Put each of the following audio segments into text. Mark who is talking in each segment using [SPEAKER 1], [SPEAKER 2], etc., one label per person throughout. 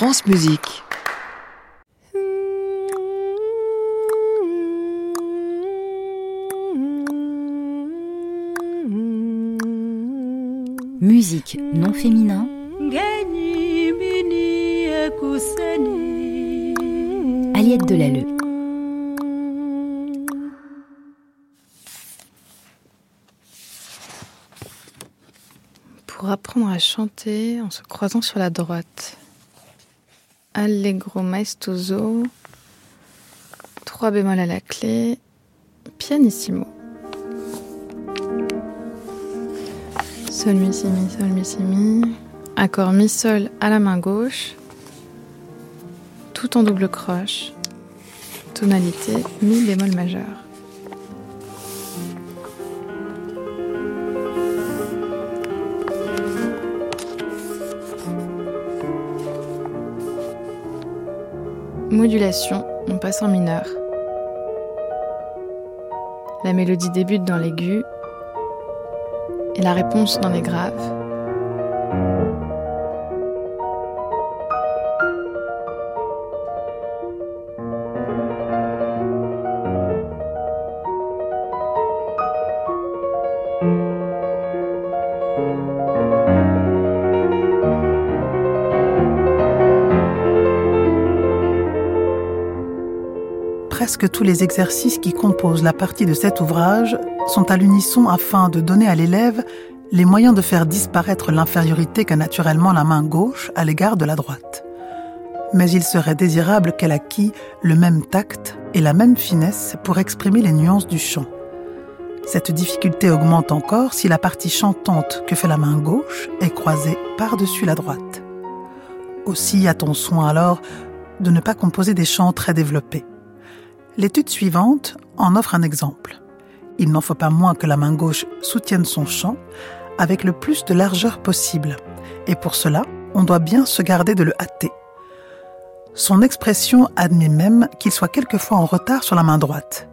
[SPEAKER 1] France Musique.
[SPEAKER 2] Musique non féminin. Aliette Delalleux.
[SPEAKER 3] Pour apprendre à chanter en se croisant sur la droite. Allegro maestoso. Trois bémol à la clé. Pianissimo. Sol, mi, si, mi, sol, mi, si, mi. Accord mi, sol à la main gauche. Tout en double croche. Tonalité mi bémol majeur. Modulation, on passe en mineur. La mélodie débute dans l'aigu et la réponse dans les graves.
[SPEAKER 4] Presque tous les exercices qui composent la partie de cet ouvrage sont à l'unisson afin de donner à l'élève les moyens de faire disparaître l'infériorité qu'a naturellement la main gauche à l'égard de la droite. Mais il serait désirable qu'elle acquît le même tact et la même finesse pour exprimer les nuances du chant. Cette difficulté augmente encore si la partie chantante que fait la main gauche est croisée par-dessus la droite. Aussi a-t-on soin alors de ne pas composer des chants très développés. L'étude suivante en offre un exemple. Il n'en faut pas moins que la main gauche soutienne son chant avec le plus de largeur possible, et pour cela, on doit bien se garder de le hâter. Son expression admet même qu'il soit quelquefois en retard sur la main droite,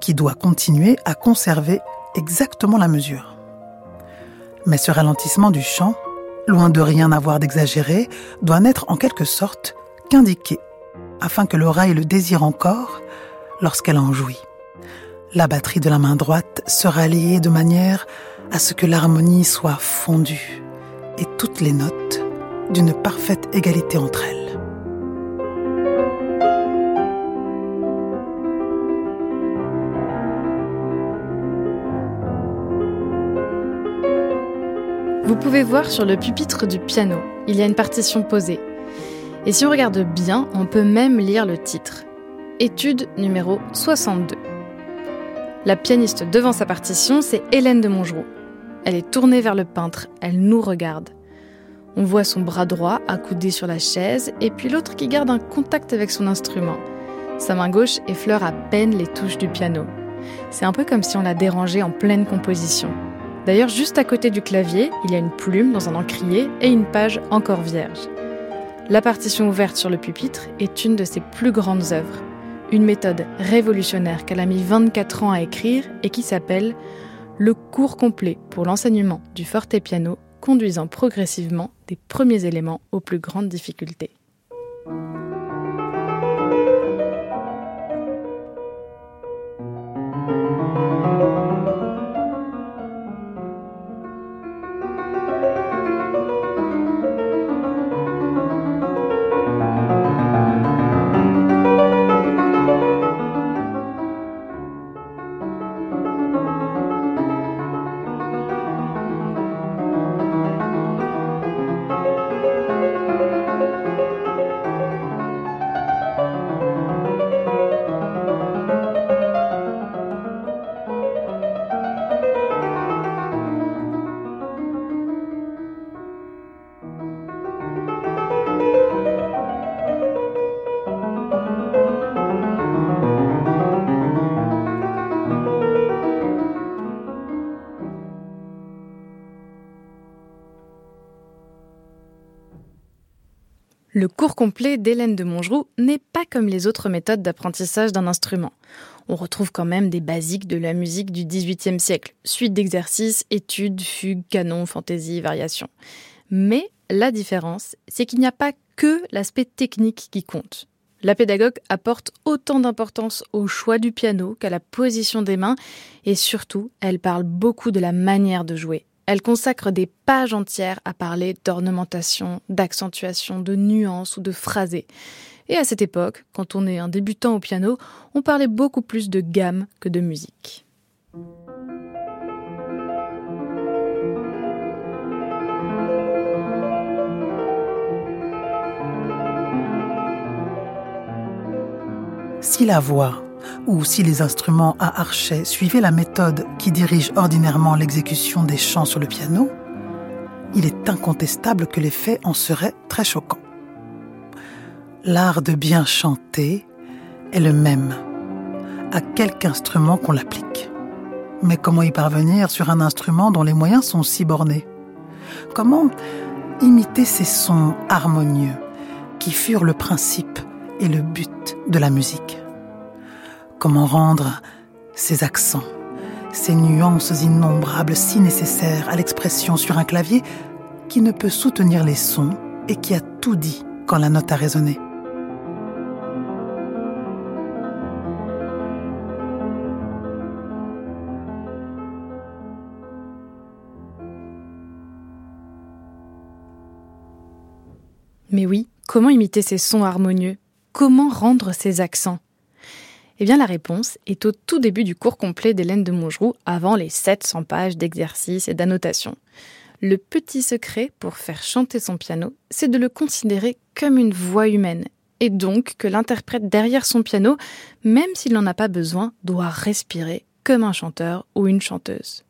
[SPEAKER 4] qui doit continuer à conserver exactement la mesure. Mais ce ralentissement du chant, loin de rien avoir d'exagéré, doit n'être en quelque sorte qu'indiqué, afin que l'oreille le désire encore lorsqu'elle en jouit. La batterie de la main droite sera liée de manière à ce que l'harmonie soit fondue et toutes les notes d'une parfaite égalité entre elles.
[SPEAKER 3] Vous pouvez voir sur le pupitre du piano, il y a une partition posée. Et si on regarde bien, on peut même lire le titre. Étude numéro 62. La pianiste devant sa partition, c'est Hélène de Mongeroux. Elle est tournée vers le peintre, elle nous regarde. On voit son bras droit accoudé sur la chaise et puis l'autre qui garde un contact avec son instrument. Sa main gauche effleure à peine les touches du piano. C'est un peu comme si on la dérangeait en pleine composition. D'ailleurs, juste à côté du clavier, il y a une plume dans un encrier et une page encore vierge. La partition ouverte sur le pupitre est une de ses plus grandes œuvres. Une méthode révolutionnaire qu'elle a mis 24 ans à écrire et qui s'appelle Le cours complet pour l'enseignement du fortepiano, conduisant progressivement des premiers éléments aux plus grandes difficultés. Le cours complet d'Hélène de Mongeroux n'est pas comme les autres méthodes d'apprentissage d'un instrument. On retrouve quand même des basiques de la musique du XVIIIe siècle, suite d'exercices, études, fugues, canons, fantaisies, variations. Mais la différence, c'est qu'il n'y a pas que l'aspect technique qui compte. La pédagogue apporte autant d'importance au choix du piano qu'à la position des mains et surtout, elle parle beaucoup de la manière de jouer. Elle consacre des pages entières à parler d'ornementation, d'accentuation, de nuances ou de phrasé. Et à cette époque, quand on est un débutant au piano, on parlait beaucoup plus de gamme que de musique.
[SPEAKER 4] Si la voix ou si les instruments à archet suivaient la méthode qui dirige ordinairement l'exécution des chants sur le piano, il est incontestable que l'effet en serait très choquant. L'art de bien chanter est le même, à quelque instrument qu'on l'applique. Mais comment y parvenir sur un instrument dont les moyens sont si bornés? Comment imiter ces sons harmonieux qui furent le principe et le but de la musique? Comment rendre ces accents, ces nuances innombrables si nécessaires à l'expression sur un clavier qui ne peut soutenir les sons et qui a tout dit quand la note a résonné?
[SPEAKER 3] Mais oui, comment imiter ces sons harmonieux? Comment rendre ces accents? Eh bien, la réponse est au tout début du cours complet d'Hélène de Montgeroux, avant les 700 pages d'exercices et d'annotations. Le petit secret pour faire chanter son piano, c'est de le considérer comme une voix humaine, et donc que l'interprète derrière son piano, même s'il n'en a pas besoin, doit respirer comme un chanteur ou une chanteuse.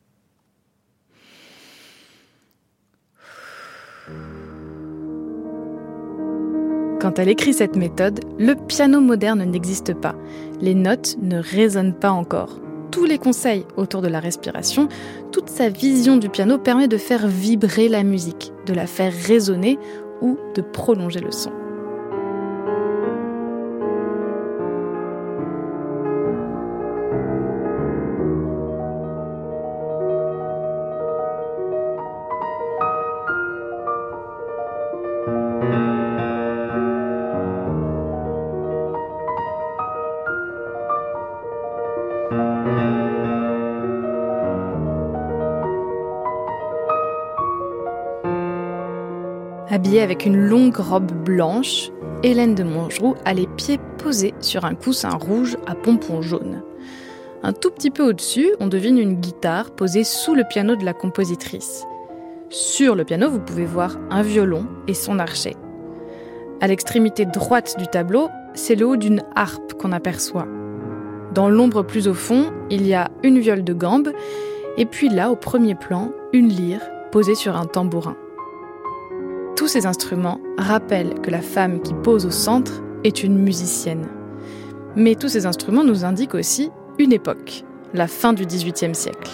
[SPEAKER 3] Quand elle écrit cette méthode, le piano moderne n'existe pas. Les notes ne résonnent pas encore. Tous les conseils autour de la respiration, toute sa vision du piano permet de faire vibrer la musique, de la faire résonner ou de prolonger le son. Habillée avec une longue robe blanche, Hélène de Montgeroux a les pieds posés sur un coussin rouge à pompons jaunes. Un tout petit peu au-dessus, on devine une guitare posée sous le piano de la compositrice. Sur le piano, vous pouvez voir un violon et son archet. À l'extrémité droite du tableau, c'est le haut d'une harpe qu'on aperçoit. Dans l'ombre plus au fond, il y a une viole de gambe, et puis là, au premier plan, une lyre posée sur un tambourin. Tous ces instruments rappellent que la femme qui pose au centre est une musicienne. Mais tous ces instruments nous indiquent aussi une époque, la fin du XVIIIe siècle.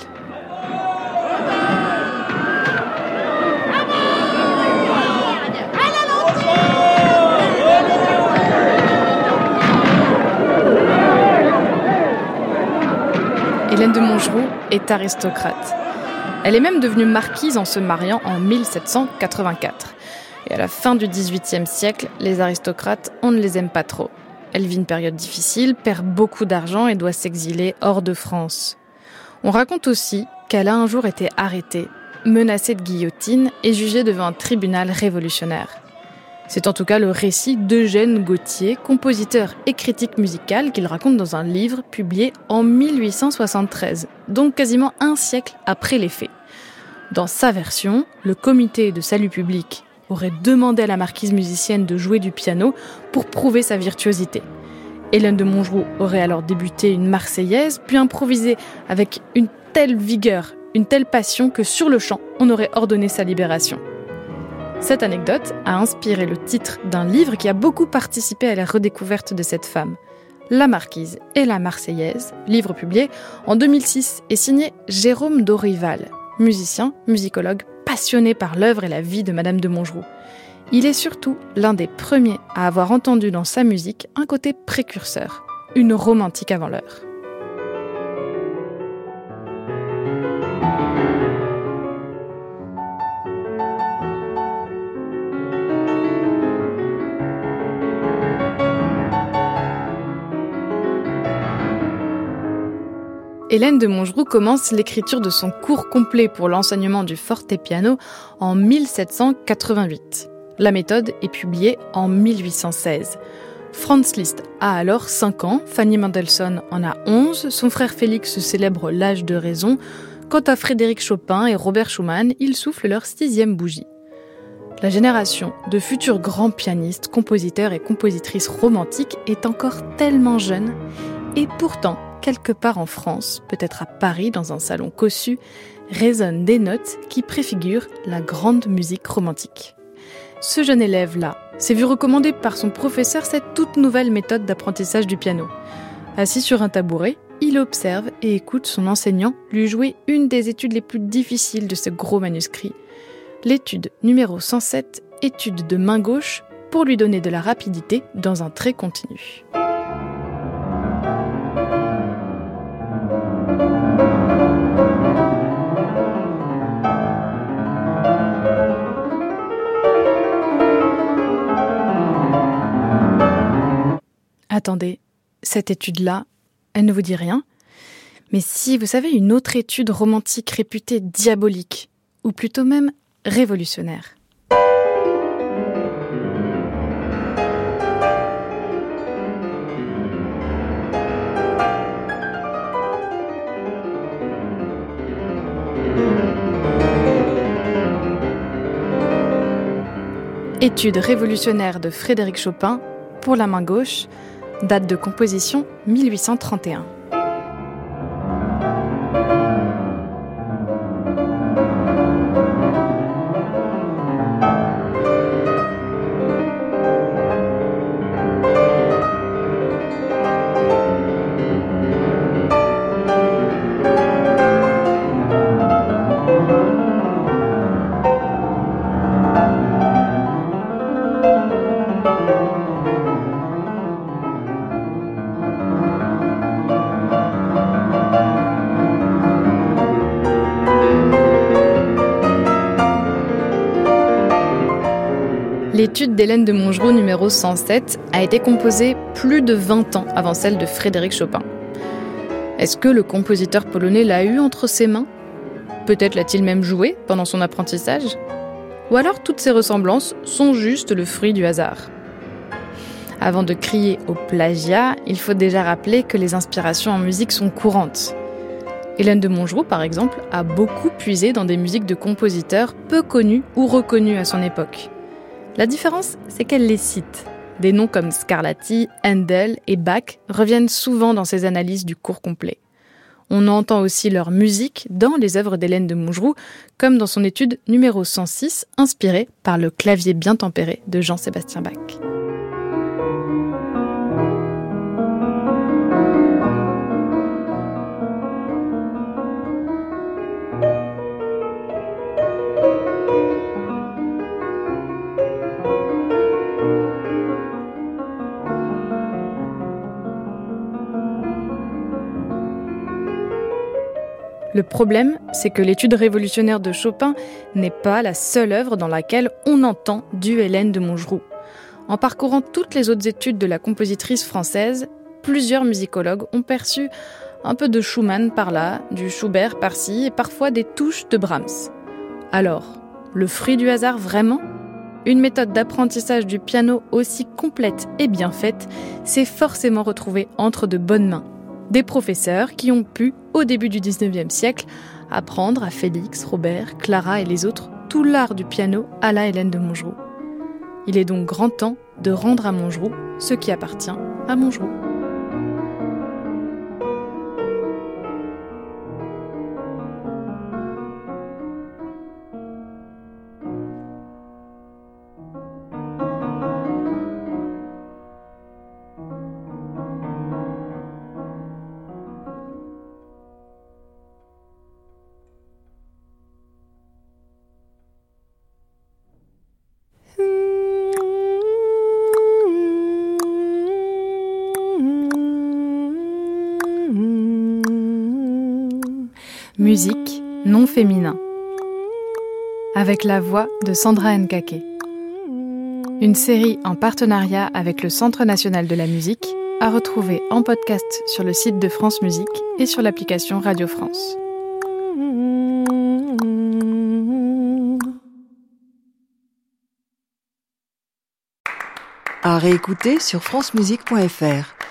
[SPEAKER 3] Hélène de Montgeroux est aristocrate. Elle est même devenue marquise en se mariant en 1784. À la fin du XVIIIe siècle, les aristocrates, on ne les aime pas trop. Elle vit une période difficile, perd beaucoup d'argent et doit s'exiler hors de France. On raconte aussi qu'elle a un jour été arrêtée, menacée de guillotine et jugée devant un tribunal révolutionnaire. C'est en tout cas le récit d'Eugène Gauthier, compositeur et critique musical, qu'il raconte dans un livre publié en 1873, donc quasiment un siècle après les faits. Dans sa version, le comité de salut public aurait demandé à la marquise musicienne de jouer du piano pour prouver sa virtuosité. Hélène de Montgeroux aurait alors débuté une marseillaise, puis improvisé avec une telle vigueur, une telle passion que sur le champ, on aurait ordonné sa libération. Cette anecdote a inspiré le titre d'un livre qui a beaucoup participé à la redécouverte de cette femme. La Marquise et la Marseillaise, livre publié en 2006 et signé Jérôme Dorival, musicien, musicologue passionné par l'œuvre et la vie de Madame de Montgeroux. Il est surtout l'un des premiers à avoir entendu dans sa musique un côté précurseur, une romantique avant l'heure. Hélène de Montgeroux commence l'écriture de son cours complet pour l'enseignement du fortepiano en 1788. La méthode est publiée en 1816. Franz Liszt a alors 5 ans, Fanny Mendelssohn en a 11, son frère Félix célèbre l'âge de raison. Quant à Frédéric Chopin et Robert Schumann, ils soufflent leur sixième bougie. La génération de futurs grands pianistes, compositeurs et compositrices romantiques est encore tellement jeune, et pourtant, quelque part en France, peut-être à Paris dans un salon cossu, résonnent des notes qui préfigurent la grande musique romantique. Ce jeune élève-là s'est vu recommander par son professeur cette toute nouvelle méthode d'apprentissage du piano. Assis sur un tabouret, il observe et écoute son enseignant lui jouer une des études les plus difficiles de ce gros manuscrit, l'étude numéro 107, étude de main gauche, pour lui donner de la rapidité dans un trait continu. Attendez, cette étude-là, elle ne vous dit rien. Mais si vous savez une autre étude romantique réputée diabolique, ou plutôt même révolutionnaire. Étude révolutionnaire de Frédéric Chopin pour la main gauche, Date de composition 1831. L'étude d'Hélène de Montgeroux numéro 107 a été composée plus de 20 ans avant celle de Frédéric Chopin. Est-ce que le compositeur polonais l'a eu entre ses mains? Peut-être l'a-t-il même joué pendant son apprentissage? Ou alors toutes ces ressemblances sont juste le fruit du hasard? Avant de crier au plagiat, il faut déjà rappeler que les inspirations en musique sont courantes. Hélène de Montgeroux, par exemple, a beaucoup puisé dans des musiques de compositeurs peu connus ou reconnus à son époque. La différence, c'est qu'elle les cite. Des noms comme Scarlatti, Handel et Bach reviennent souvent dans ses analyses du cours complet. On entend aussi leur musique dans les œuvres d'Hélène de Montgeroux, comme dans son étude numéro 106, inspirée par le clavier bien tempéré de Jean-Sébastien Bach. Le problème, c'est que l'étude révolutionnaire de Chopin n'est pas la seule œuvre dans laquelle on entend du Hélène de Montgeroux. En parcourant toutes les autres études de la compositrice française, plusieurs musicologues ont perçu un peu de Schumann par là, du Schubert par-ci et parfois des touches de Brahms. Alors, le fruit du hasard vraiment? Une méthode d'apprentissage du piano aussi complète et bien faite s'est forcément retrouvée entre de bonnes mains des professeurs qui ont pu, au début du 19e siècle, apprendre à Félix, Robert, Clara et les autres tout l'art du piano à la Hélène de Montgeroux. Il est donc grand temps de rendre à Montgeroux ce qui appartient à Montgeroux. musique non féminin, avec la voix de Sandra Nkake. Une série en partenariat avec le Centre national de la musique, à retrouver en podcast sur le site de France Musique et sur l'application Radio France.
[SPEAKER 1] À réécouter sur francemusique.fr.